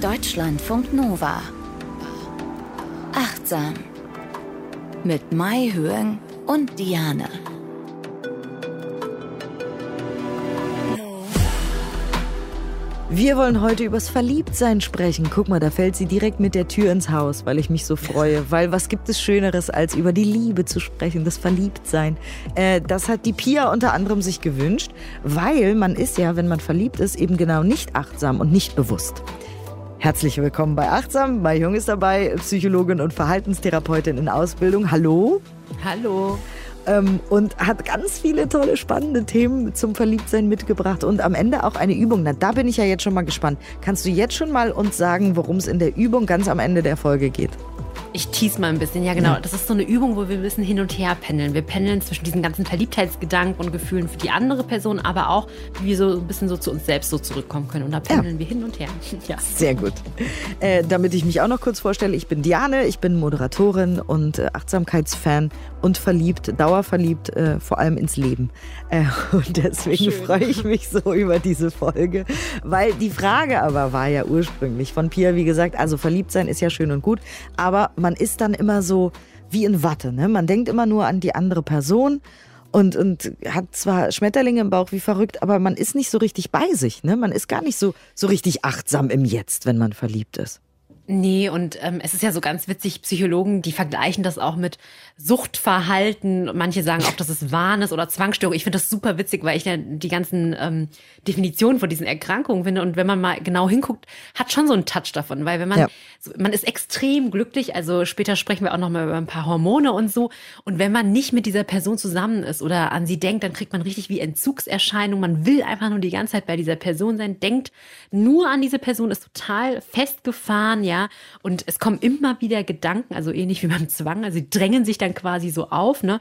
Deutschlandfunk Nova. Achtsam. Mit Mai Höhen und Diane. Wir wollen heute übers Verliebtsein sprechen. Guck mal, da fällt sie direkt mit der Tür ins Haus, weil ich mich so freue. Weil was gibt es Schöneres, als über die Liebe zu sprechen, das Verliebtsein? Äh, das hat die Pia unter anderem sich gewünscht, weil man ist ja, wenn man verliebt ist, eben genau nicht achtsam und nicht bewusst. Herzlich willkommen bei Achtsam. Mai Jung ist dabei, Psychologin und Verhaltenstherapeutin in Ausbildung. Hallo. Hallo ähm, und hat ganz viele tolle, spannende Themen zum Verliebtsein mitgebracht und am Ende auch eine Übung. Na, da bin ich ja jetzt schon mal gespannt. Kannst du jetzt schon mal uns sagen, worum es in der Übung ganz am Ende der Folge geht? Ich tease mal ein bisschen, ja genau. Das ist so eine Übung, wo wir ein bisschen hin und her pendeln. Wir pendeln zwischen diesen ganzen Verliebtheitsgedanken und Gefühlen für die andere Person, aber auch, wie wir so ein bisschen so zu uns selbst so zurückkommen können. Und da pendeln ja. wir hin und her. Ja. Sehr gut. Äh, damit ich mich auch noch kurz vorstelle, ich bin Diane, ich bin Moderatorin und äh, Achtsamkeitsfan und verliebt, dauerverliebt, äh, vor allem ins Leben. Äh, und deswegen freue ich mich so über diese Folge, weil die Frage aber war ja ursprünglich von Pia, wie gesagt, also verliebt sein ist ja schön und gut, aber man ist dann immer so wie in Watte. Ne? Man denkt immer nur an die andere Person und, und hat zwar Schmetterlinge im Bauch wie verrückt, aber man ist nicht so richtig bei sich. Ne? Man ist gar nicht so, so richtig achtsam im Jetzt, wenn man verliebt ist. Nee, und ähm, es ist ja so ganz witzig, Psychologen, die vergleichen das auch mit Suchtverhalten. Manche sagen auch, dass es Wahn ist oder Zwangsstörung. Ich finde das super witzig, weil ich ja die ganzen ähm, Definitionen von diesen Erkrankungen finde. Und wenn man mal genau hinguckt, hat schon so einen Touch davon. Weil wenn man, ja. so, man ist extrem glücklich, also später sprechen wir auch noch mal über ein paar Hormone und so. Und wenn man nicht mit dieser Person zusammen ist oder an sie denkt, dann kriegt man richtig wie Entzugserscheinung. Man will einfach nur die ganze Zeit bei dieser Person sein, denkt nur an diese Person, ist total festgefahren, ja und es kommen immer wieder Gedanken, also ähnlich wie beim Zwang, also sie drängen sich dann quasi so auf, ne?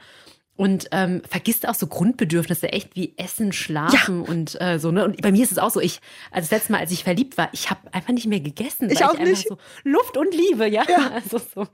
Und ähm, vergisst auch so Grundbedürfnisse, echt wie Essen, Schlafen ja. und äh, so. Ne? Und bei mir ist es auch so, ich, also das letzte Mal, als ich verliebt war, ich habe einfach nicht mehr gegessen. Ich auch ich nicht. So Luft und Liebe, ja. ja. Also so.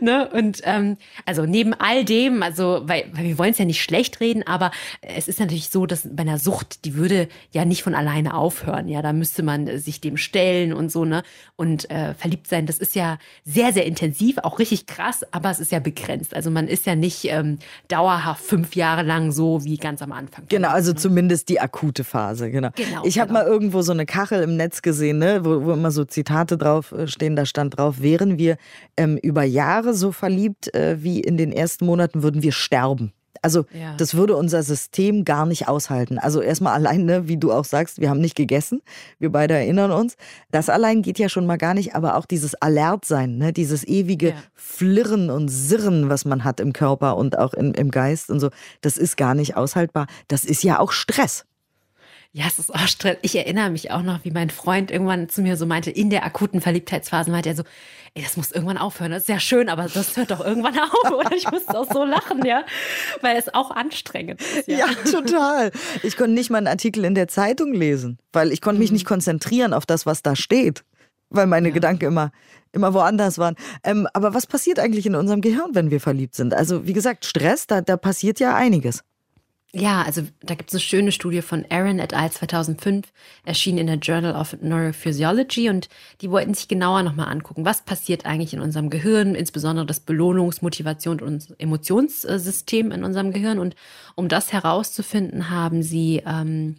Ne? Und ähm, also neben all dem, also, weil, weil wir wollen es ja nicht schlecht reden, aber es ist natürlich so, dass bei einer Sucht, die würde ja nicht von alleine aufhören. Ja, da müsste man sich dem stellen und so, ne? Und äh, verliebt sein, das ist ja sehr, sehr intensiv, auch richtig krass, aber es ist ja begrenzt. Also man ist ja nicht ähm, dauerhaft dauerhaft fünf Jahre lang so wie ganz am Anfang. Genau, also ne? zumindest die akute Phase, genau. genau ich habe genau. mal irgendwo so eine Kachel im Netz gesehen, ne, wo, wo immer so Zitate drauf äh, stehen, da stand drauf, wären wir ähm, über Jahre so verliebt äh, wie in den ersten Monaten, würden wir sterben. Also ja. das würde unser System gar nicht aushalten. Also erstmal allein, ne, wie du auch sagst, wir haben nicht gegessen, wir beide erinnern uns. Das allein geht ja schon mal gar nicht, aber auch dieses Alertsein, ne, dieses ewige ja. Flirren und Sirren, was man hat im Körper und auch in, im Geist und so, das ist gar nicht aushaltbar. Das ist ja auch Stress. Ja, es ist auch stressig. Ich erinnere mich auch noch, wie mein Freund irgendwann zu mir so meinte, in der akuten Verliebtheitsphase meinte er so, ey, das muss irgendwann aufhören. Das ist ja schön, aber das hört doch irgendwann auf. Oder ich musste auch so lachen, ja, weil es auch anstrengend ist. Ja. ja, total. Ich konnte nicht mal einen Artikel in der Zeitung lesen, weil ich konnte mich mhm. nicht konzentrieren auf das, was da steht, weil meine ja. Gedanken immer immer woanders waren. Ähm, aber was passiert eigentlich in unserem Gehirn, wenn wir verliebt sind? Also wie gesagt, Stress, da, da passiert ja einiges. Ja, also da gibt es eine schöne Studie von Aaron et al. 2005, erschienen in der Journal of Neurophysiology und die wollten sich genauer nochmal angucken, was passiert eigentlich in unserem Gehirn, insbesondere das Belohnungs-, Motivations- und Emotionssystem in unserem Gehirn. Und um das herauszufinden, haben sie ähm,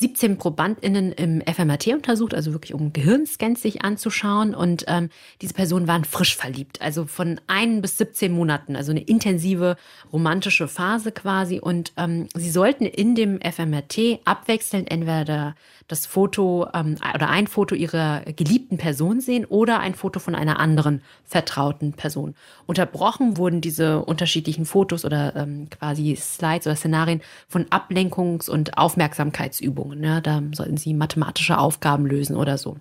17 ProbandInnen im FMRT untersucht, also wirklich um Gehirnscans sich anzuschauen. Und ähm, diese Personen waren frisch verliebt, also von ein bis 17 Monaten, also eine intensive romantische Phase quasi. Und ähm, sie sollten in dem FMRT abwechselnd entweder das Foto ähm, oder ein Foto ihrer geliebten Person sehen oder ein Foto von einer anderen vertrauten Person. Unterbrochen wurden diese unterschiedlichen Fotos oder ähm, quasi Slides oder Szenarien von Ablenkungs- und Aufmerksamkeitsübungen. Ja, da sollten sie mathematische Aufgaben lösen oder so.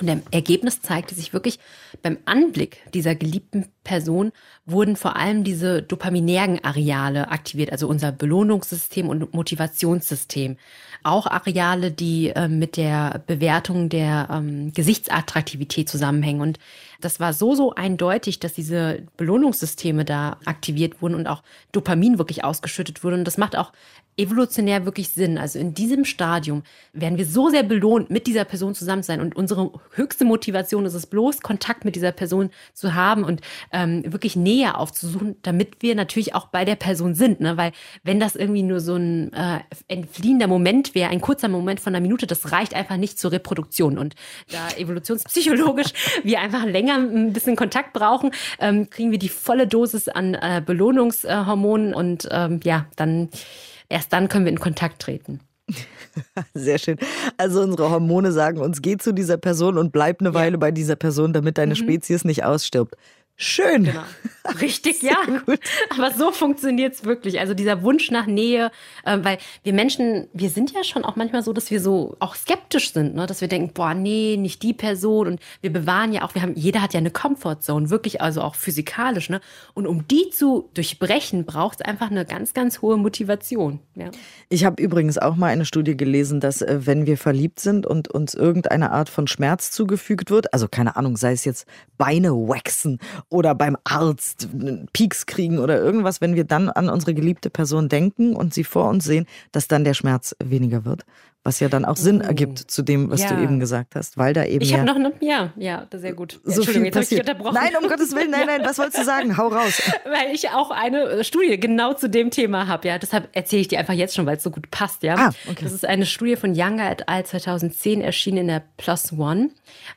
Und im Ergebnis zeigte sich wirklich beim Anblick dieser geliebten Person wurden vor allem diese dopaminären Areale aktiviert, also unser Belohnungssystem und Motivationssystem. Auch Areale, die äh, mit der Bewertung der ähm, Gesichtsattraktivität zusammenhängen. Und das war so, so eindeutig, dass diese Belohnungssysteme da aktiviert wurden und auch Dopamin wirklich ausgeschüttet wurde. Und das macht auch evolutionär wirklich Sinn. Also in diesem Stadium werden wir so sehr belohnt, mit dieser Person zusammen zu sein. Und unsere höchste Motivation ist es bloß, Kontakt mit dieser Person zu haben und ähm, wirklich Nähe aufzusuchen, damit wir natürlich auch bei der Person sind. Ne? Weil wenn das irgendwie nur so ein äh, entfliehender Moment wäre, ein kurzer Moment von einer Minute, das reicht einfach nicht zur Reproduktion. Und da evolutionspsychologisch wir einfach länger ein bisschen Kontakt brauchen, ähm, kriegen wir die volle Dosis an äh, Belohnungshormonen und ähm, ja, dann Erst dann können wir in Kontakt treten. Sehr schön. Also unsere Hormone sagen uns, geh zu dieser Person und bleib eine ja. Weile bei dieser Person, damit deine mhm. Spezies nicht ausstirbt. Schön. Genau. Richtig, ja. Gut. Aber so funktioniert es wirklich. Also dieser Wunsch nach Nähe, äh, weil wir Menschen, wir sind ja schon auch manchmal so, dass wir so auch skeptisch sind, ne? dass wir denken, boah, nee, nicht die Person. Und wir bewahren ja auch, wir haben, jeder hat ja eine Comfortzone, wirklich, also auch physikalisch. Ne? Und um die zu durchbrechen, braucht es einfach eine ganz, ganz hohe Motivation. Ja. Ich habe übrigens auch mal eine Studie gelesen, dass äh, wenn wir verliebt sind und uns irgendeine Art von Schmerz zugefügt wird, also keine Ahnung, sei es jetzt Beine waxen oder beim Arzt Peaks kriegen oder irgendwas, wenn wir dann an unsere geliebte Person denken und sie vor uns sehen, dass dann der Schmerz weniger wird. Was ja dann auch Sinn oh. ergibt zu dem, was ja. du eben gesagt hast, weil da eben. Ich habe noch eine, ja, ja, sehr gut. So viel jetzt passiert. Ich unterbrochen. Nein, um Gottes Willen, nein, nein, was wolltest du sagen? Hau raus. Weil ich auch eine äh, Studie genau zu dem Thema habe, ja. Deshalb erzähle ich dir einfach jetzt schon, weil es so gut passt, ja. Ah, okay. Das ist eine Studie von Younger et al. 2010 erschienen in der Plus One,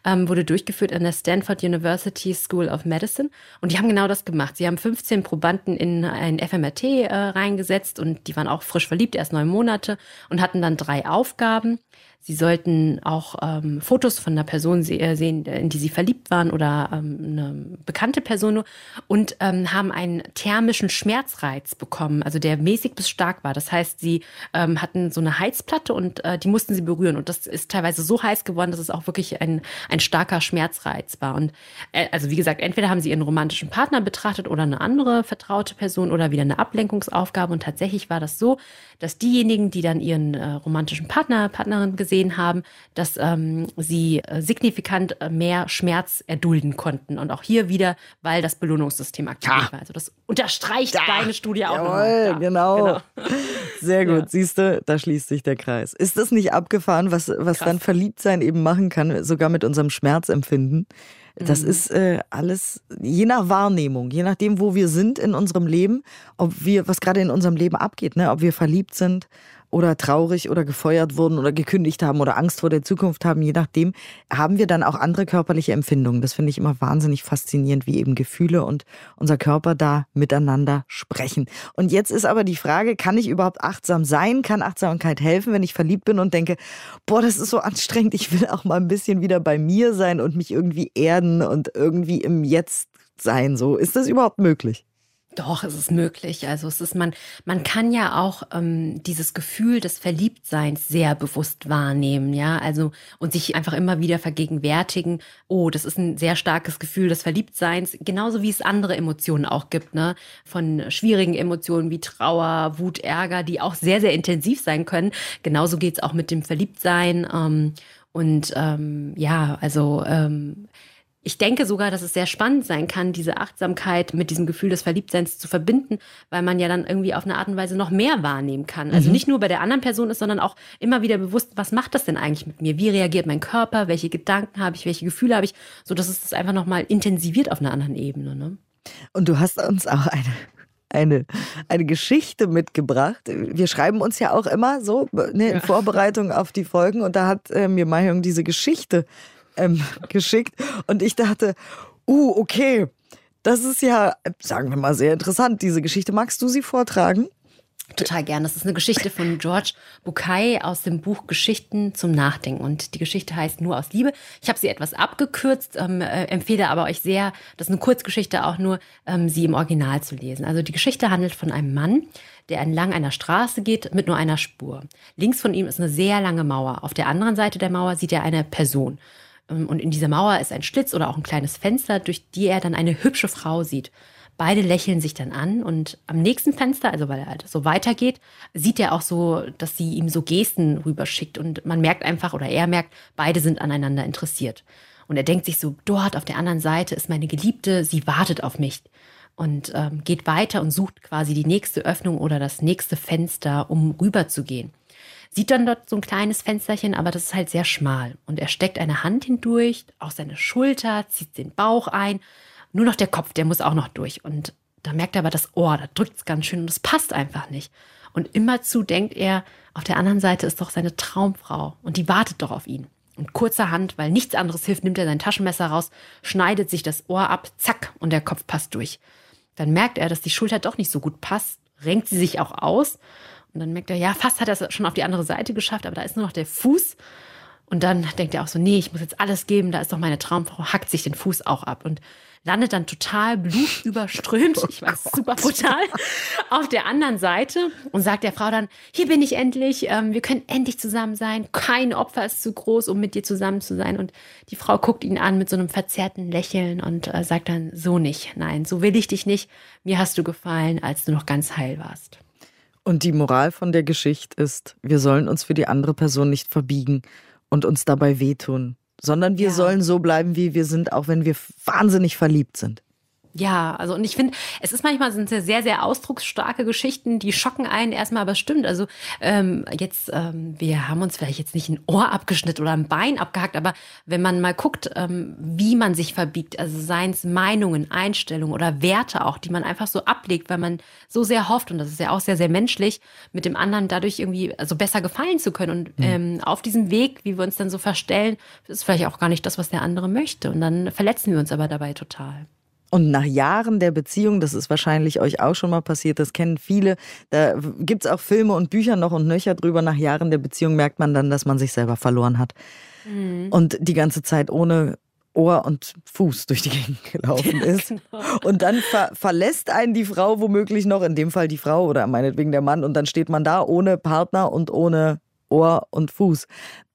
ähm, wurde durchgeführt an der Stanford University School of Medicine und die haben genau das gemacht. Sie haben 15 Probanden in ein FMRT äh, reingesetzt und die waren auch frisch verliebt, erst neun Monate und hatten dann drei Aufgaben. Aufgaben. Sie sollten auch ähm, Fotos von einer Person äh, sehen, in die sie verliebt waren oder ähm, eine bekannte Person und ähm, haben einen thermischen Schmerzreiz bekommen, also der mäßig bis stark war. Das heißt, sie ähm, hatten so eine Heizplatte und äh, die mussten sie berühren und das ist teilweise so heiß geworden, dass es auch wirklich ein, ein starker Schmerzreiz war. Und äh, also wie gesagt, entweder haben sie ihren romantischen Partner betrachtet oder eine andere vertraute Person oder wieder eine Ablenkungsaufgabe und tatsächlich war das so, dass diejenigen, die dann ihren äh, romantischen Partner, Partnerin gesehen gesehen haben, dass ähm, sie äh, signifikant äh, mehr Schmerz erdulden konnten. Und auch hier wieder, weil das Belohnungssystem aktiviert ja. war. Also das unterstreicht ja. deine Studie auch. Jawohl, noch. genau. genau. Sehr gut, ja. siehst du, da schließt sich der Kreis. Ist das nicht abgefahren, was, was dann Verliebtsein eben machen kann, sogar mit unserem Schmerzempfinden? Das mhm. ist äh, alles je nach Wahrnehmung, je nachdem, wo wir sind in unserem Leben, ob wir, was gerade in unserem Leben abgeht, ne? ob wir verliebt sind, oder traurig oder gefeuert wurden oder gekündigt haben oder Angst vor der Zukunft haben, je nachdem, haben wir dann auch andere körperliche Empfindungen. Das finde ich immer wahnsinnig faszinierend, wie eben Gefühle und unser Körper da miteinander sprechen. Und jetzt ist aber die Frage, kann ich überhaupt achtsam sein? Kann Achtsamkeit helfen, wenn ich verliebt bin und denke, boah, das ist so anstrengend, ich will auch mal ein bisschen wieder bei mir sein und mich irgendwie erden und irgendwie im Jetzt sein. So, ist das überhaupt möglich? Doch, es ist möglich. Also es ist man, man kann ja auch ähm, dieses Gefühl des Verliebtseins sehr bewusst wahrnehmen, ja. Also und sich einfach immer wieder vergegenwärtigen. Oh, das ist ein sehr starkes Gefühl des Verliebtseins, genauso wie es andere Emotionen auch gibt, ne? Von schwierigen Emotionen wie Trauer, Wut, Ärger, die auch sehr sehr intensiv sein können. Genauso geht's auch mit dem Verliebtsein. Ähm, und ähm, ja, also ähm, ich denke sogar, dass es sehr spannend sein kann, diese Achtsamkeit mit diesem Gefühl des Verliebtseins zu verbinden, weil man ja dann irgendwie auf eine Art und Weise noch mehr wahrnehmen kann. Also mhm. nicht nur bei der anderen Person ist, sondern auch immer wieder bewusst, was macht das denn eigentlich mit mir? Wie reagiert mein Körper? Welche Gedanken habe ich? Welche Gefühle habe ich? So dass es das einfach nochmal intensiviert auf einer anderen Ebene. Ne? Und du hast uns auch eine eine, eine Geschichte mitgebracht. Wir schreiben uns ja auch immer so ne, in ja. Vorbereitung auf die Folgen und da hat äh, mir Mayung diese Geschichte ähm, geschickt und ich dachte, uh, okay, das ist ja, sagen wir mal, sehr interessant, diese Geschichte. Magst du sie vortragen? Total gern. Das ist eine Geschichte von George Bukai aus dem Buch Geschichten zum Nachdenken. Und die Geschichte heißt Nur aus Liebe. Ich habe sie etwas abgekürzt, ähm, äh, empfehle aber euch sehr, das ist eine Kurzgeschichte auch nur, ähm, sie im Original zu lesen. Also die Geschichte handelt von einem Mann, der entlang einer Straße geht mit nur einer Spur. Links von ihm ist eine sehr lange Mauer. Auf der anderen Seite der Mauer sieht er eine Person. Ähm, und in dieser Mauer ist ein Schlitz oder auch ein kleines Fenster, durch die er dann eine hübsche Frau sieht. Beide lächeln sich dann an und am nächsten Fenster, also weil er halt so weitergeht, sieht er auch so, dass sie ihm so Gesten rüberschickt und man merkt einfach oder er merkt, beide sind aneinander interessiert. Und er denkt sich so, dort auf der anderen Seite ist meine Geliebte, sie wartet auf mich und ähm, geht weiter und sucht quasi die nächste Öffnung oder das nächste Fenster, um rüber zu gehen. Sieht dann dort so ein kleines Fensterchen, aber das ist halt sehr schmal. Und er steckt eine Hand hindurch, auch seine Schulter, zieht den Bauch ein. Nur noch der Kopf, der muss auch noch durch. Und da merkt er aber das Ohr, da drückt es ganz schön und es passt einfach nicht. Und immerzu denkt er, auf der anderen Seite ist doch seine Traumfrau und die wartet doch auf ihn. Und kurzerhand, weil nichts anderes hilft, nimmt er sein Taschenmesser raus, schneidet sich das Ohr ab, zack, und der Kopf passt durch. Dann merkt er, dass die Schulter doch nicht so gut passt, renkt sie sich auch aus. Und dann merkt er, ja, fast hat er es schon auf die andere Seite geschafft, aber da ist nur noch der Fuß. Und dann denkt er auch so, nee, ich muss jetzt alles geben, da ist doch meine Traumfrau, hackt sich den Fuß auch ab. Und landet dann total blutüberströmt, oh ich weiß, super brutal, auf der anderen Seite und sagt der Frau dann, hier bin ich endlich, ähm, wir können endlich zusammen sein, kein Opfer ist zu groß, um mit dir zusammen zu sein. Und die Frau guckt ihn an mit so einem verzerrten Lächeln und äh, sagt dann, so nicht, nein, so will ich dich nicht, mir hast du gefallen, als du noch ganz heil warst. Und die Moral von der Geschichte ist, wir sollen uns für die andere Person nicht verbiegen und uns dabei wehtun sondern wir ja. sollen so bleiben, wie wir sind, auch wenn wir wahnsinnig verliebt sind. Ja, also und ich finde, es ist manchmal sind sehr, sehr, sehr ausdrucksstarke Geschichten, die schocken einen erstmal, aber stimmt. Also ähm, jetzt, ähm, wir haben uns vielleicht jetzt nicht ein Ohr abgeschnitten oder ein Bein abgehackt, aber wenn man mal guckt, ähm, wie man sich verbiegt, also seien es Meinungen, Einstellungen oder Werte auch, die man einfach so ablegt, weil man so sehr hofft, und das ist ja auch sehr, sehr menschlich, mit dem anderen dadurch irgendwie also besser gefallen zu können. Und mhm. ähm, auf diesem Weg, wie wir uns dann so verstellen, ist vielleicht auch gar nicht das, was der andere möchte. Und dann verletzen wir uns aber dabei total. Und nach Jahren der Beziehung, das ist wahrscheinlich euch auch schon mal passiert, das kennen viele, da gibt es auch Filme und Bücher noch und nöcher drüber. Nach Jahren der Beziehung merkt man dann, dass man sich selber verloren hat. Mhm. Und die ganze Zeit ohne Ohr und Fuß durch die Gegend gelaufen ist. Ja, genau. Und dann ver verlässt einen die Frau womöglich noch, in dem Fall die Frau oder meinetwegen der Mann, und dann steht man da ohne Partner und ohne Ohr und Fuß.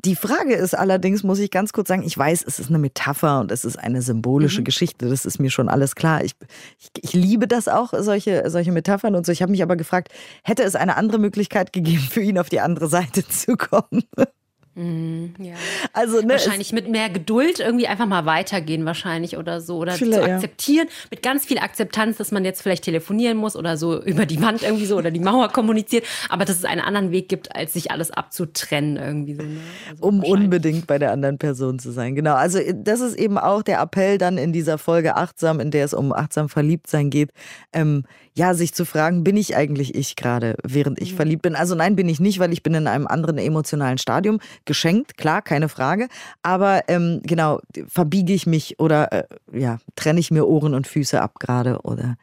Die Frage ist allerdings, muss ich ganz kurz sagen, ich weiß, es ist eine Metapher und es ist eine symbolische mhm. Geschichte, das ist mir schon alles klar. Ich, ich, ich, liebe das auch, solche, solche Metaphern und so. Ich habe mich aber gefragt, hätte es eine andere Möglichkeit gegeben, für ihn auf die andere Seite zu kommen? Mhm, ja. Also, ne, wahrscheinlich mit mehr Geduld irgendwie einfach mal weitergehen, wahrscheinlich oder so. Oder zu akzeptieren, ja. mit ganz viel Akzeptanz, dass man jetzt vielleicht telefonieren muss oder so über die Wand irgendwie so oder die Mauer kommuniziert, aber dass es einen anderen Weg gibt, als sich alles abzutrennen irgendwie so. Ne? Also um unbedingt bei der anderen Person zu sein. Genau. Also, das ist eben auch der Appell dann in dieser Folge achtsam, in der es um achtsam verliebt sein geht. Ähm, ja, sich zu fragen, bin ich eigentlich ich gerade, während ich mhm. verliebt bin? Also nein, bin ich nicht, weil ich bin in einem anderen emotionalen Stadium. Geschenkt, klar, keine Frage. Aber ähm, genau, verbiege ich mich oder äh, ja, trenne ich mir Ohren und Füße ab gerade oder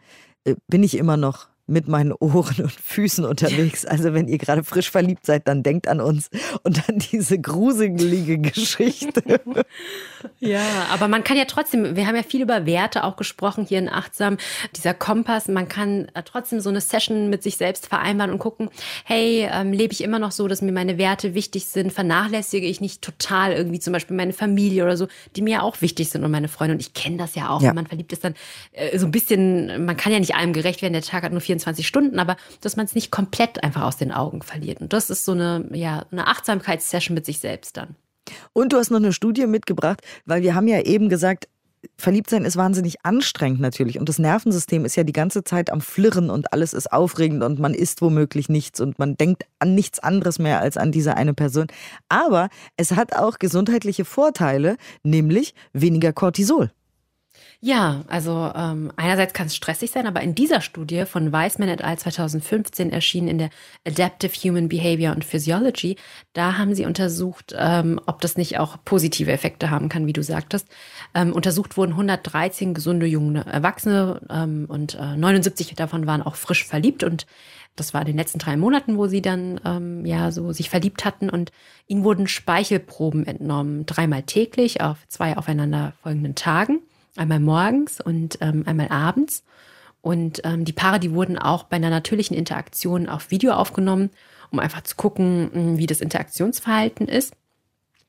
äh, bin ich immer noch mit meinen Ohren und Füßen unterwegs. Also wenn ihr gerade frisch verliebt seid, dann denkt an uns und an diese gruselige Geschichte. Ja, aber man kann ja trotzdem, wir haben ja viel über Werte auch gesprochen hier in Achtsam, dieser Kompass, man kann trotzdem so eine Session mit sich selbst vereinbaren und gucken, hey, ähm, lebe ich immer noch so, dass mir meine Werte wichtig sind, vernachlässige ich nicht total irgendwie zum Beispiel meine Familie oder so, die mir auch wichtig sind und meine Freunde und ich kenne das ja auch, ja. wenn man verliebt ist, dann äh, so ein bisschen, man kann ja nicht allem gerecht werden, der Tag hat nur 24 Stunden, aber dass man es nicht komplett einfach aus den Augen verliert und das ist so eine, ja, eine Achtsamkeitssession mit sich selbst dann. Und du hast noch eine Studie mitgebracht, weil wir haben ja eben gesagt, Verliebtsein ist wahnsinnig anstrengend natürlich und das Nervensystem ist ja die ganze Zeit am Flirren und alles ist aufregend und man isst womöglich nichts und man denkt an nichts anderes mehr als an diese eine Person. Aber es hat auch gesundheitliche Vorteile, nämlich weniger Cortisol. Ja, also ähm, einerseits kann es stressig sein, aber in dieser Studie von Weissman et al. 2015 erschienen in der Adaptive Human Behavior and Physiology, da haben sie untersucht, ähm, ob das nicht auch positive Effekte haben kann, wie du sagtest. Ähm, untersucht wurden 113 gesunde junge Erwachsene ähm, und äh, 79 davon waren auch frisch verliebt und das war in den letzten drei Monaten, wo sie dann ähm, ja so sich verliebt hatten und ihnen wurden Speichelproben entnommen, dreimal täglich auf zwei aufeinanderfolgenden Tagen einmal morgens und ähm, einmal abends. Und ähm, die Paare, die wurden auch bei einer natürlichen Interaktion auf Video aufgenommen, um einfach zu gucken, hm, wie das Interaktionsverhalten ist.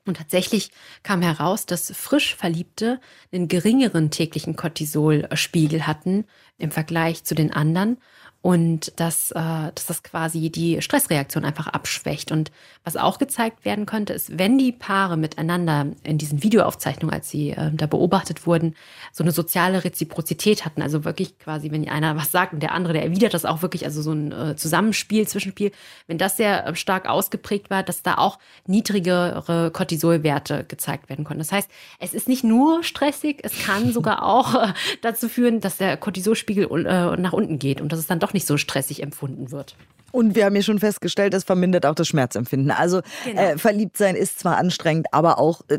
Und tatsächlich kam heraus, dass frisch Verliebte einen geringeren täglichen Cortisolspiegel hatten im Vergleich zu den anderen und dass, äh, dass das quasi die Stressreaktion einfach abschwächt. Und was auch gezeigt werden könnte, ist, wenn die Paare miteinander in diesen Videoaufzeichnungen, als sie äh, da beobachtet wurden, so eine soziale Reziprozität hatten, also wirklich quasi, wenn einer was sagt und der andere, der erwidert das auch wirklich, also so ein äh, Zusammenspiel, Zwischenspiel, wenn das sehr äh, stark ausgeprägt war, dass da auch niedrigere Cortisolwerte gezeigt werden konnten. Das heißt, es ist nicht nur stressig, es kann sogar auch äh, dazu führen, dass der Cortisolspiegel äh, nach unten geht und dass es dann doch doch nicht so stressig empfunden wird. Und wir haben ja schon festgestellt, es vermindert auch das Schmerzempfinden. Also genau. äh, verliebt sein ist zwar anstrengend, aber auch äh,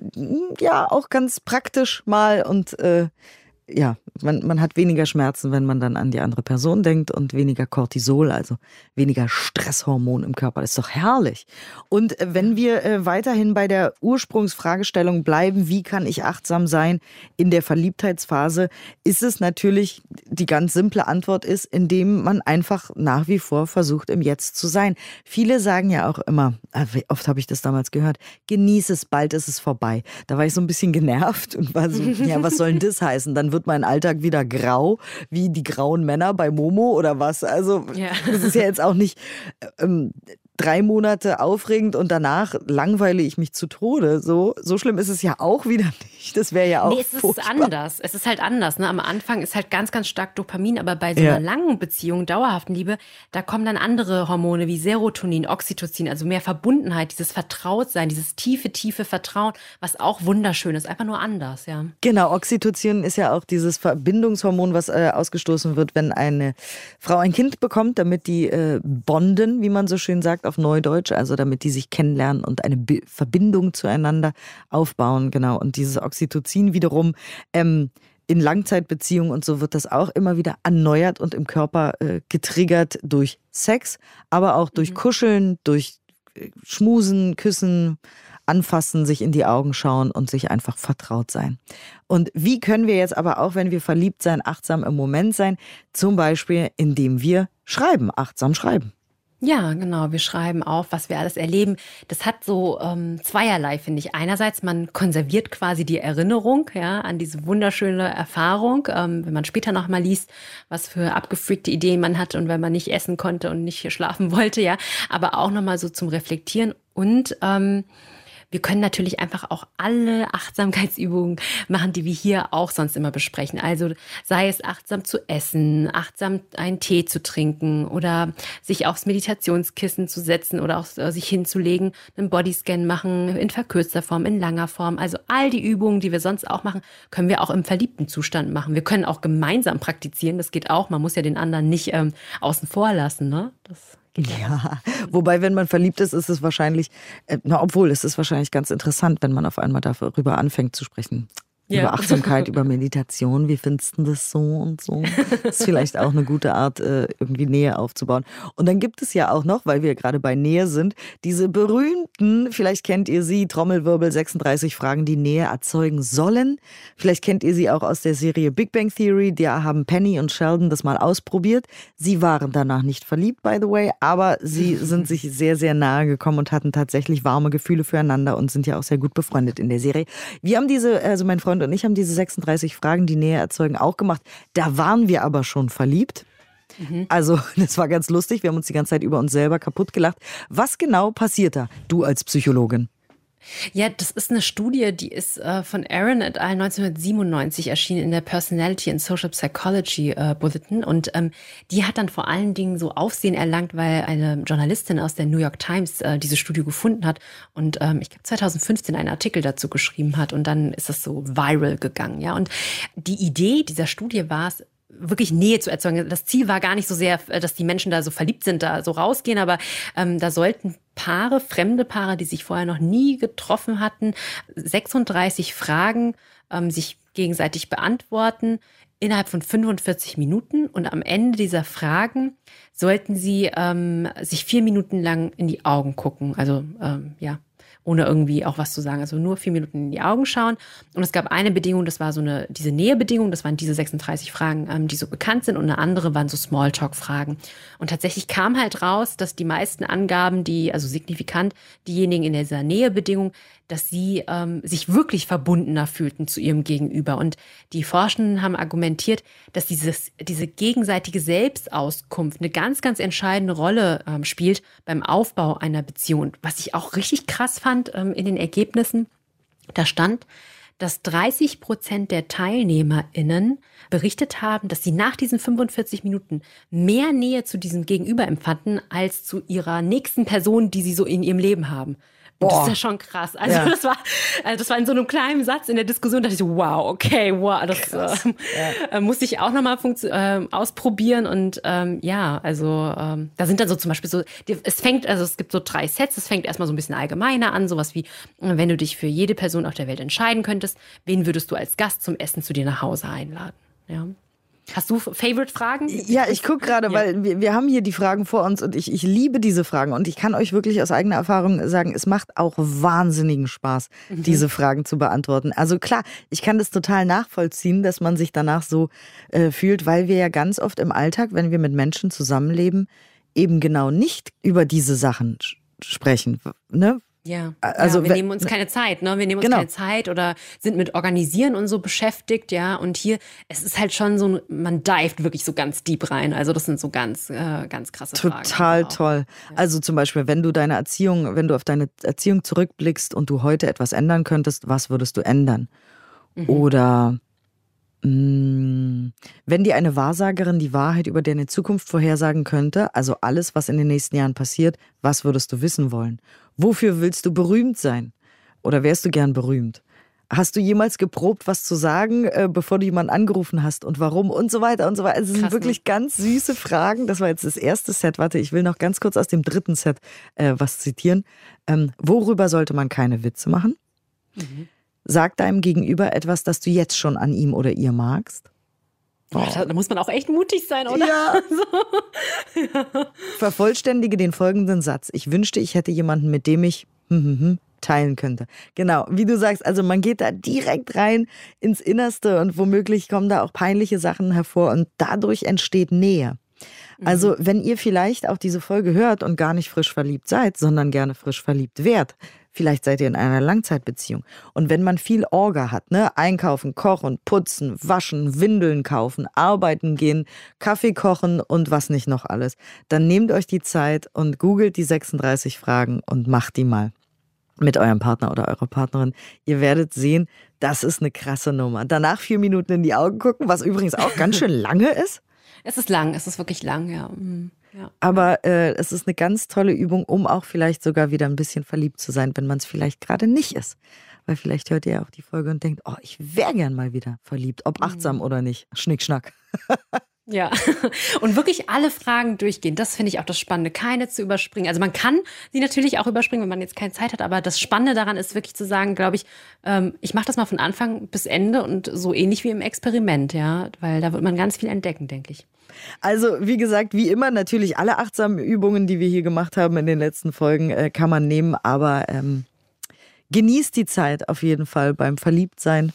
ja auch ganz praktisch mal und äh, ja, man, man hat weniger Schmerzen, wenn man dann an die andere Person denkt und weniger Cortisol, also weniger Stresshormon im Körper. Das ist doch herrlich. Und äh, wenn wir äh, weiterhin bei der Ursprungsfragestellung bleiben, wie kann ich achtsam sein in der Verliebtheitsphase, ist es natürlich, die ganz simple Antwort ist, indem man einfach nach wie vor versucht, im Jetzt zu sein. Viele sagen ja auch immer, ah, oft habe ich das damals gehört, genieße es, bald ist es vorbei. Da war ich so ein bisschen genervt und war so, ja, was soll denn das heißen? Dann wird mein Alltag Alltag wieder grau, wie die grauen Männer bei Momo oder was. Also ja. das ist ja jetzt auch nicht ähm, drei Monate aufregend und danach langweile ich mich zu Tode. So, so schlimm ist es ja auch wieder nicht. Das wäre ja auch. Nee, es ist furchtbar. anders. Es ist halt anders. Ne? Am Anfang ist halt ganz, ganz stark Dopamin, aber bei so einer ja. langen Beziehung, dauerhaften Liebe, da kommen dann andere Hormone wie Serotonin, Oxytocin, also mehr Verbundenheit, dieses Vertrautsein, dieses tiefe, tiefe Vertrauen, was auch wunderschön ist, einfach nur anders, ja. Genau, Oxytocin ist ja auch dieses Verbindungshormon, was äh, ausgestoßen wird, wenn eine Frau ein Kind bekommt, damit die äh, bonden, wie man so schön sagt, auf Neudeutsch, also damit die sich kennenlernen und eine Be Verbindung zueinander aufbauen, genau. Und dieses Oxytocin wiederum ähm, in Langzeitbeziehungen und so wird das auch immer wieder erneuert und im Körper äh, getriggert durch Sex, aber auch durch mhm. Kuscheln, durch äh, Schmusen, Küssen, anfassen, sich in die Augen schauen und sich einfach vertraut sein. Und wie können wir jetzt aber auch, wenn wir verliebt sein, achtsam im Moment sein? Zum Beispiel, indem wir schreiben, achtsam schreiben. Ja, genau. Wir schreiben auf, was wir alles erleben. Das hat so ähm, zweierlei, finde ich. Einerseits, man konserviert quasi die Erinnerung ja, an diese wunderschöne Erfahrung, ähm, wenn man später nochmal liest, was für abgefreakte Ideen man hatte und wenn man nicht essen konnte und nicht schlafen wollte, ja. Aber auch nochmal so zum Reflektieren und ähm, wir können natürlich einfach auch alle Achtsamkeitsübungen machen, die wir hier auch sonst immer besprechen. Also sei es achtsam zu essen, achtsam einen Tee zu trinken oder sich aufs Meditationskissen zu setzen oder auch äh, sich hinzulegen, einen Bodyscan machen in verkürzter Form, in langer Form. Also all die Übungen, die wir sonst auch machen, können wir auch im verliebten Zustand machen. Wir können auch gemeinsam praktizieren. Das geht auch. Man muss ja den anderen nicht ähm, außen vor lassen. Ne? Das ja, wobei, wenn man verliebt ist, ist es wahrscheinlich, äh, na, obwohl es ist wahrscheinlich ganz interessant, wenn man auf einmal darüber anfängt zu sprechen ja. über Achtsamkeit, über Meditation. Wie findest du das so und so? Das ist vielleicht auch eine gute Art, äh, irgendwie Nähe aufzubauen. Und dann gibt es ja auch noch, weil wir gerade bei Nähe sind, diese berühmten, vielleicht kennt ihr sie, Trommelwirbel 36 Fragen, die Nähe erzeugen sollen. Vielleicht kennt ihr sie auch aus der Serie Big Bang Theory. Da haben Penny und Sheldon das mal ausprobiert. Sie waren danach nicht verliebt, by the way, aber sie sind sich sehr, sehr nahe gekommen und hatten tatsächlich warme Gefühle füreinander und sind ja auch sehr gut befreundet in der Serie. Wir haben diese, also mein Freund Freund und ich haben diese 36 Fragen, die Nähe erzeugen, auch gemacht. Da waren wir aber schon verliebt. Mhm. Also, das war ganz lustig. Wir haben uns die ganze Zeit über uns selber kaputt gelacht. Was genau passiert da, du als Psychologin? Ja, das ist eine Studie, die ist äh, von Aaron et al. 1997 erschienen in der Personality and Social Psychology äh, Bulletin. Und ähm, die hat dann vor allen Dingen so Aufsehen erlangt, weil eine Journalistin aus der New York Times äh, diese Studie gefunden hat und ähm, ich glaube 2015 einen Artikel dazu geschrieben hat. Und dann ist das so viral gegangen. Ja, und die Idee dieser Studie war es, wirklich Nähe zu erzeugen. Das Ziel war gar nicht so sehr, dass die Menschen da so verliebt sind, da so rausgehen, aber ähm, da sollten Paare, fremde Paare, die sich vorher noch nie getroffen hatten, 36 Fragen ähm, sich gegenseitig beantworten innerhalb von 45 Minuten. Und am Ende dieser Fragen sollten sie ähm, sich vier Minuten lang in die Augen gucken. Also ähm, ja, ohne irgendwie auch was zu sagen. Also nur vier Minuten in die Augen schauen. Und es gab eine Bedingung, das war so eine, diese Nähebedingung, das waren diese 36 Fragen, ähm, die so bekannt sind. Und eine andere waren so Smalltalk-Fragen. Und tatsächlich kam halt raus, dass die meisten Angaben, die, also signifikant, diejenigen in dieser Nähebedingung, dass sie ähm, sich wirklich verbundener fühlten zu ihrem Gegenüber. Und die Forschenden haben argumentiert, dass dieses, diese gegenseitige Selbstauskunft eine ganz, ganz entscheidende Rolle ähm, spielt beim Aufbau einer Beziehung. Was ich auch richtig krass fand ähm, in den Ergebnissen, da stand, dass 30 Prozent der TeilnehmerInnen berichtet haben, dass sie nach diesen 45 Minuten mehr Nähe zu diesem Gegenüber empfanden als zu ihrer nächsten Person, die sie so in ihrem Leben haben. Und das ist ja schon krass. Also ja. das war, also das war in so einem kleinen Satz in der Diskussion, da dachte ich so, wow, okay, wow, das äh, ja. äh, musste ich auch nochmal äh, ausprobieren. Und ähm, ja, also ähm, da sind dann so zum Beispiel so, es fängt, also es gibt so drei Sets, es fängt erstmal so ein bisschen allgemeiner an, sowas wie, wenn du dich für jede Person auf der Welt entscheiden könntest, wen würdest du als Gast zum Essen zu dir nach Hause einladen? Ja. Hast du Favorite-Fragen? Ja, ich gucke gerade, ja. weil wir, wir haben hier die Fragen vor uns und ich, ich liebe diese Fragen. Und ich kann euch wirklich aus eigener Erfahrung sagen, es macht auch wahnsinnigen Spaß, mhm. diese Fragen zu beantworten. Also klar, ich kann das total nachvollziehen, dass man sich danach so äh, fühlt, weil wir ja ganz oft im Alltag, wenn wir mit Menschen zusammenleben, eben genau nicht über diese Sachen sprechen. Ne? Ja, also ja, wir nehmen uns keine Zeit, ne? Wir nehmen uns genau. keine Zeit oder sind mit Organisieren und so beschäftigt, ja. Und hier, es ist halt schon so, man dived wirklich so ganz deep rein. Also das sind so ganz, äh, ganz krasse Total Fragen. Total toll. Ja. Also zum Beispiel, wenn du deine Erziehung, wenn du auf deine Erziehung zurückblickst und du heute etwas ändern könntest, was würdest du ändern? Mhm. Oder wenn dir eine Wahrsagerin die Wahrheit über deine Zukunft vorhersagen könnte, also alles, was in den nächsten Jahren passiert, was würdest du wissen wollen? Wofür willst du berühmt sein? Oder wärst du gern berühmt? Hast du jemals geprobt, was zu sagen, äh, bevor du jemanden angerufen hast und warum und so weiter und so weiter? Also es sind Krass, wirklich ne? ganz süße Fragen. Das war jetzt das erste Set. Warte, ich will noch ganz kurz aus dem dritten Set äh, was zitieren. Ähm, worüber sollte man keine Witze machen? Mhm. Sag deinem Gegenüber etwas, das du jetzt schon an ihm oder ihr magst. Oh. Da muss man auch echt mutig sein, oder? Ja. so. ja. Vervollständige den folgenden Satz. Ich wünschte, ich hätte jemanden, mit dem ich hm, hm, hm, teilen könnte. Genau, wie du sagst, also man geht da direkt rein ins Innerste und womöglich kommen da auch peinliche Sachen hervor und dadurch entsteht Nähe. Also, mhm. wenn ihr vielleicht auch diese Folge hört und gar nicht frisch verliebt seid, sondern gerne frisch verliebt wärt, Vielleicht seid ihr in einer Langzeitbeziehung. Und wenn man viel Orga hat, ne, einkaufen, kochen, putzen, waschen, Windeln kaufen, arbeiten gehen, Kaffee kochen und was nicht noch alles, dann nehmt euch die Zeit und googelt die 36 Fragen und macht die mal mit eurem Partner oder eurer Partnerin. Ihr werdet sehen, das ist eine krasse Nummer. Danach vier Minuten in die Augen gucken, was übrigens auch ganz schön lange ist. Es ist lang, es ist wirklich lang, ja. Mhm. Ja. Aber äh, es ist eine ganz tolle Übung, um auch vielleicht sogar wieder ein bisschen verliebt zu sein, wenn man es vielleicht gerade nicht ist. Weil vielleicht hört ihr auch die Folge und denkt, oh, ich wäre gern mal wieder verliebt, ob achtsam mhm. oder nicht. Schnickschnack. Ja, und wirklich alle Fragen durchgehen. Das finde ich auch das Spannende, keine zu überspringen. Also man kann sie natürlich auch überspringen, wenn man jetzt keine Zeit hat, aber das Spannende daran ist wirklich zu sagen, glaube ich, ähm, ich mache das mal von Anfang bis Ende und so ähnlich wie im Experiment, ja, weil da wird man ganz viel entdecken, denke ich. Also, wie gesagt, wie immer, natürlich alle achtsamen Übungen, die wir hier gemacht haben in den letzten Folgen, äh, kann man nehmen, aber ähm, genießt die Zeit auf jeden Fall beim Verliebtsein.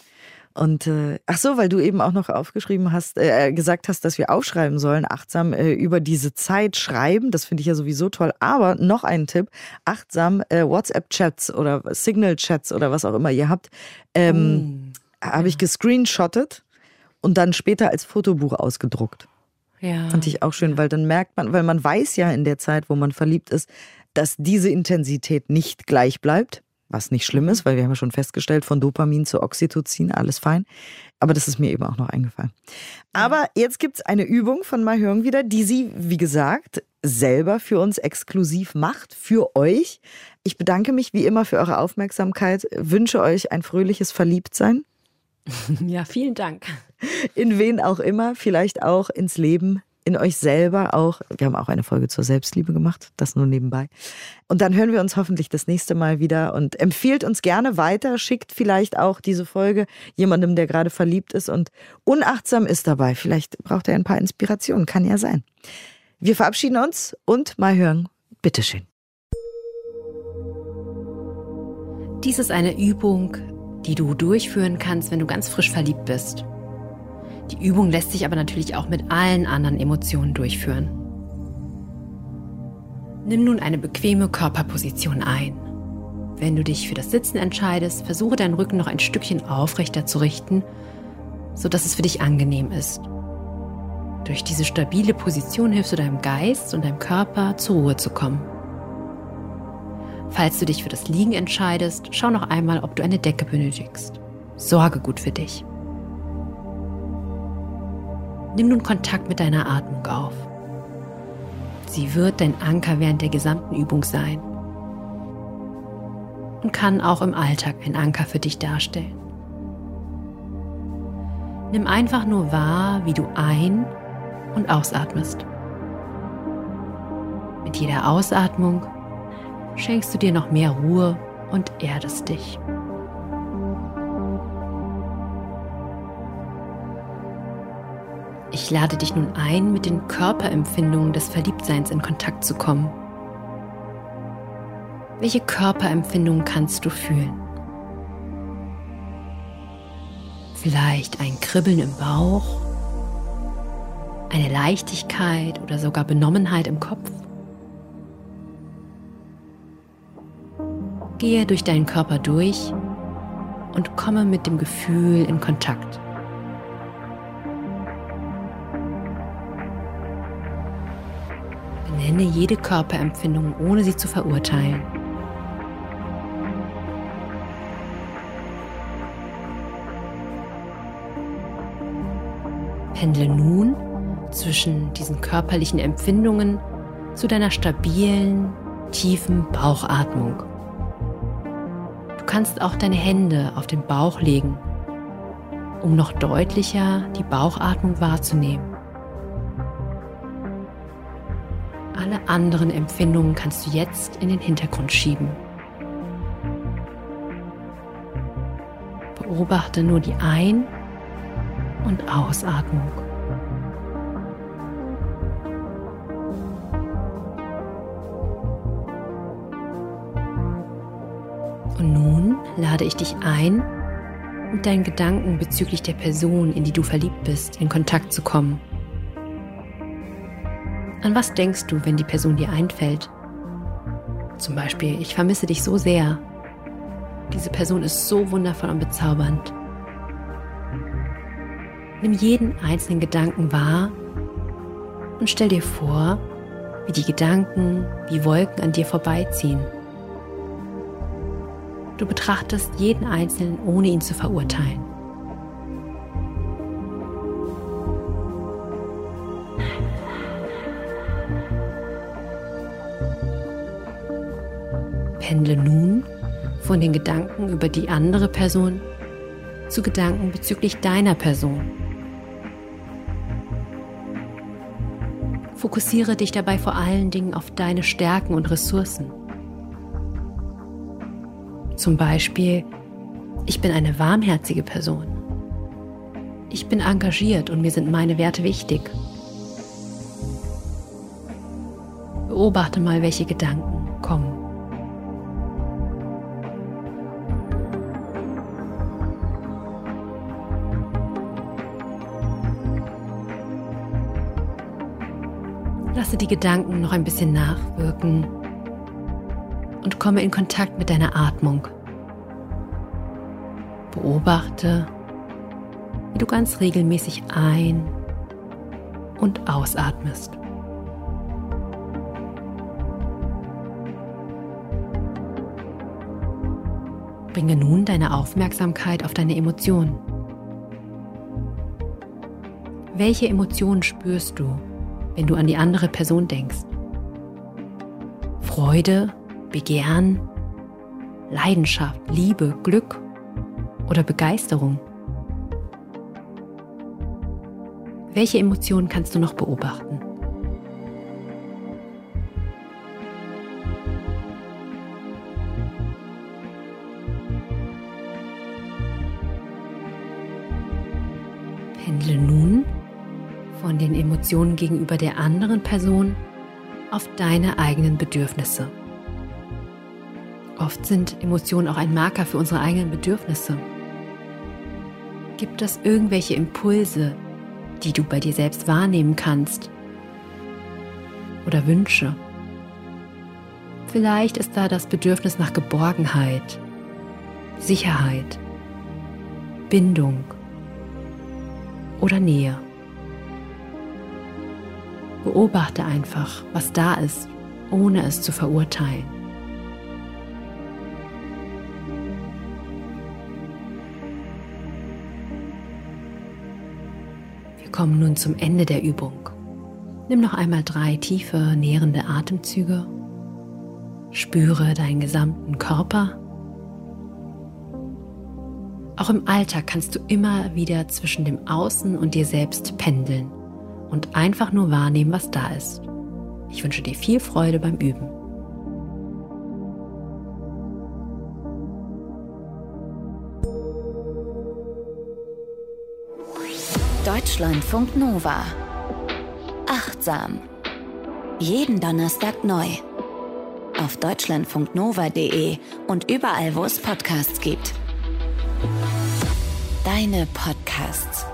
Und äh, ach so, weil du eben auch noch aufgeschrieben hast, äh, gesagt hast, dass wir aufschreiben sollen, achtsam äh, über diese Zeit schreiben. Das finde ich ja sowieso toll. Aber noch ein Tipp: achtsam äh, WhatsApp-Chats oder Signal-Chats oder was auch immer ihr habt, ähm, mm. habe ich gescreenshottet und dann später als Fotobuch ausgedruckt. Ja. Fand ich auch schön, weil dann merkt man, weil man weiß ja in der Zeit, wo man verliebt ist, dass diese Intensität nicht gleich bleibt, was nicht schlimm ist, weil wir haben ja schon festgestellt, von Dopamin zu Oxytocin, alles fein. Aber das ist mir eben auch noch eingefallen. Aber jetzt gibt es eine Übung von Mahjong wieder, die sie, wie gesagt, selber für uns exklusiv macht, für euch. Ich bedanke mich wie immer für eure Aufmerksamkeit, wünsche euch ein fröhliches Verliebtsein. Ja, vielen Dank in wen auch immer, vielleicht auch ins Leben, in euch selber auch. Wir haben auch eine Folge zur Selbstliebe gemacht, das nur nebenbei. Und dann hören wir uns hoffentlich das nächste Mal wieder und empfiehlt uns gerne weiter, schickt vielleicht auch diese Folge jemandem, der gerade verliebt ist und unachtsam ist dabei. Vielleicht braucht er ein paar Inspirationen, kann ja sein. Wir verabschieden uns und mal hören. Bitteschön. Dies ist eine Übung, die du durchführen kannst, wenn du ganz frisch verliebt bist. Die Übung lässt sich aber natürlich auch mit allen anderen Emotionen durchführen. Nimm nun eine bequeme Körperposition ein. Wenn du dich für das Sitzen entscheidest, versuche deinen Rücken noch ein Stückchen aufrechter zu richten, sodass es für dich angenehm ist. Durch diese stabile Position hilfst du deinem Geist und deinem Körper zur Ruhe zu kommen. Falls du dich für das Liegen entscheidest, schau noch einmal, ob du eine Decke benötigst. Sorge gut für dich. Nimm nun Kontakt mit deiner Atmung auf. Sie wird dein Anker während der gesamten Übung sein und kann auch im Alltag ein Anker für dich darstellen. Nimm einfach nur wahr, wie du ein- und ausatmest. Mit jeder Ausatmung schenkst du dir noch mehr Ruhe und erdest dich. Ich lade dich nun ein, mit den Körperempfindungen des Verliebtseins in Kontakt zu kommen. Welche Körperempfindungen kannst du fühlen? Vielleicht ein Kribbeln im Bauch, eine Leichtigkeit oder sogar Benommenheit im Kopf? Gehe durch deinen Körper durch und komme mit dem Gefühl in Kontakt. Benenne jede Körperempfindung, ohne sie zu verurteilen. Pendle nun zwischen diesen körperlichen Empfindungen zu deiner stabilen, tiefen Bauchatmung. Du kannst auch deine Hände auf den Bauch legen, um noch deutlicher die Bauchatmung wahrzunehmen. Alle anderen Empfindungen kannst du jetzt in den Hintergrund schieben. Beobachte nur die Ein- und Ausatmung. Und nun lade ich dich ein, mit deinen Gedanken bezüglich der Person, in die du verliebt bist, in Kontakt zu kommen. An was denkst du, wenn die Person dir einfällt? Zum Beispiel, ich vermisse dich so sehr. Diese Person ist so wundervoll und bezaubernd. Nimm jeden einzelnen Gedanken wahr und stell dir vor, wie die Gedanken wie Wolken an dir vorbeiziehen. Du betrachtest jeden einzelnen, ohne ihn zu verurteilen. Pendle nun von den Gedanken über die andere Person zu Gedanken bezüglich deiner Person. Fokussiere dich dabei vor allen Dingen auf deine Stärken und Ressourcen. Zum Beispiel, ich bin eine warmherzige Person. Ich bin engagiert und mir sind meine Werte wichtig. Beobachte mal, welche Gedanken kommen. Lasse die Gedanken noch ein bisschen nachwirken und komme in Kontakt mit deiner Atmung. Beobachte, wie du ganz regelmäßig ein- und ausatmest. Bringe nun deine Aufmerksamkeit auf deine Emotionen. Welche Emotionen spürst du, wenn du an die andere Person denkst? Freude, Begehren, Leidenschaft, Liebe, Glück oder Begeisterung? Welche Emotionen kannst du noch beobachten? Emotionen gegenüber der anderen Person auf deine eigenen Bedürfnisse. Oft sind Emotionen auch ein Marker für unsere eigenen Bedürfnisse. Gibt es irgendwelche Impulse, die du bei dir selbst wahrnehmen kannst? Oder Wünsche? Vielleicht ist da das Bedürfnis nach Geborgenheit, Sicherheit, Bindung oder Nähe. Beobachte einfach, was da ist, ohne es zu verurteilen. Wir kommen nun zum Ende der Übung. Nimm noch einmal drei tiefe, nährende Atemzüge. Spüre deinen gesamten Körper. Auch im Alltag kannst du immer wieder zwischen dem Außen und dir selbst pendeln und einfach nur wahrnehmen, was da ist. Ich wünsche dir viel Freude beim Üben. Deutschlandfunk Nova. Achtsam. Jeden Donnerstag neu. Auf deutschlandfunknova.de und überall, wo es Podcasts gibt. Deine Podcasts.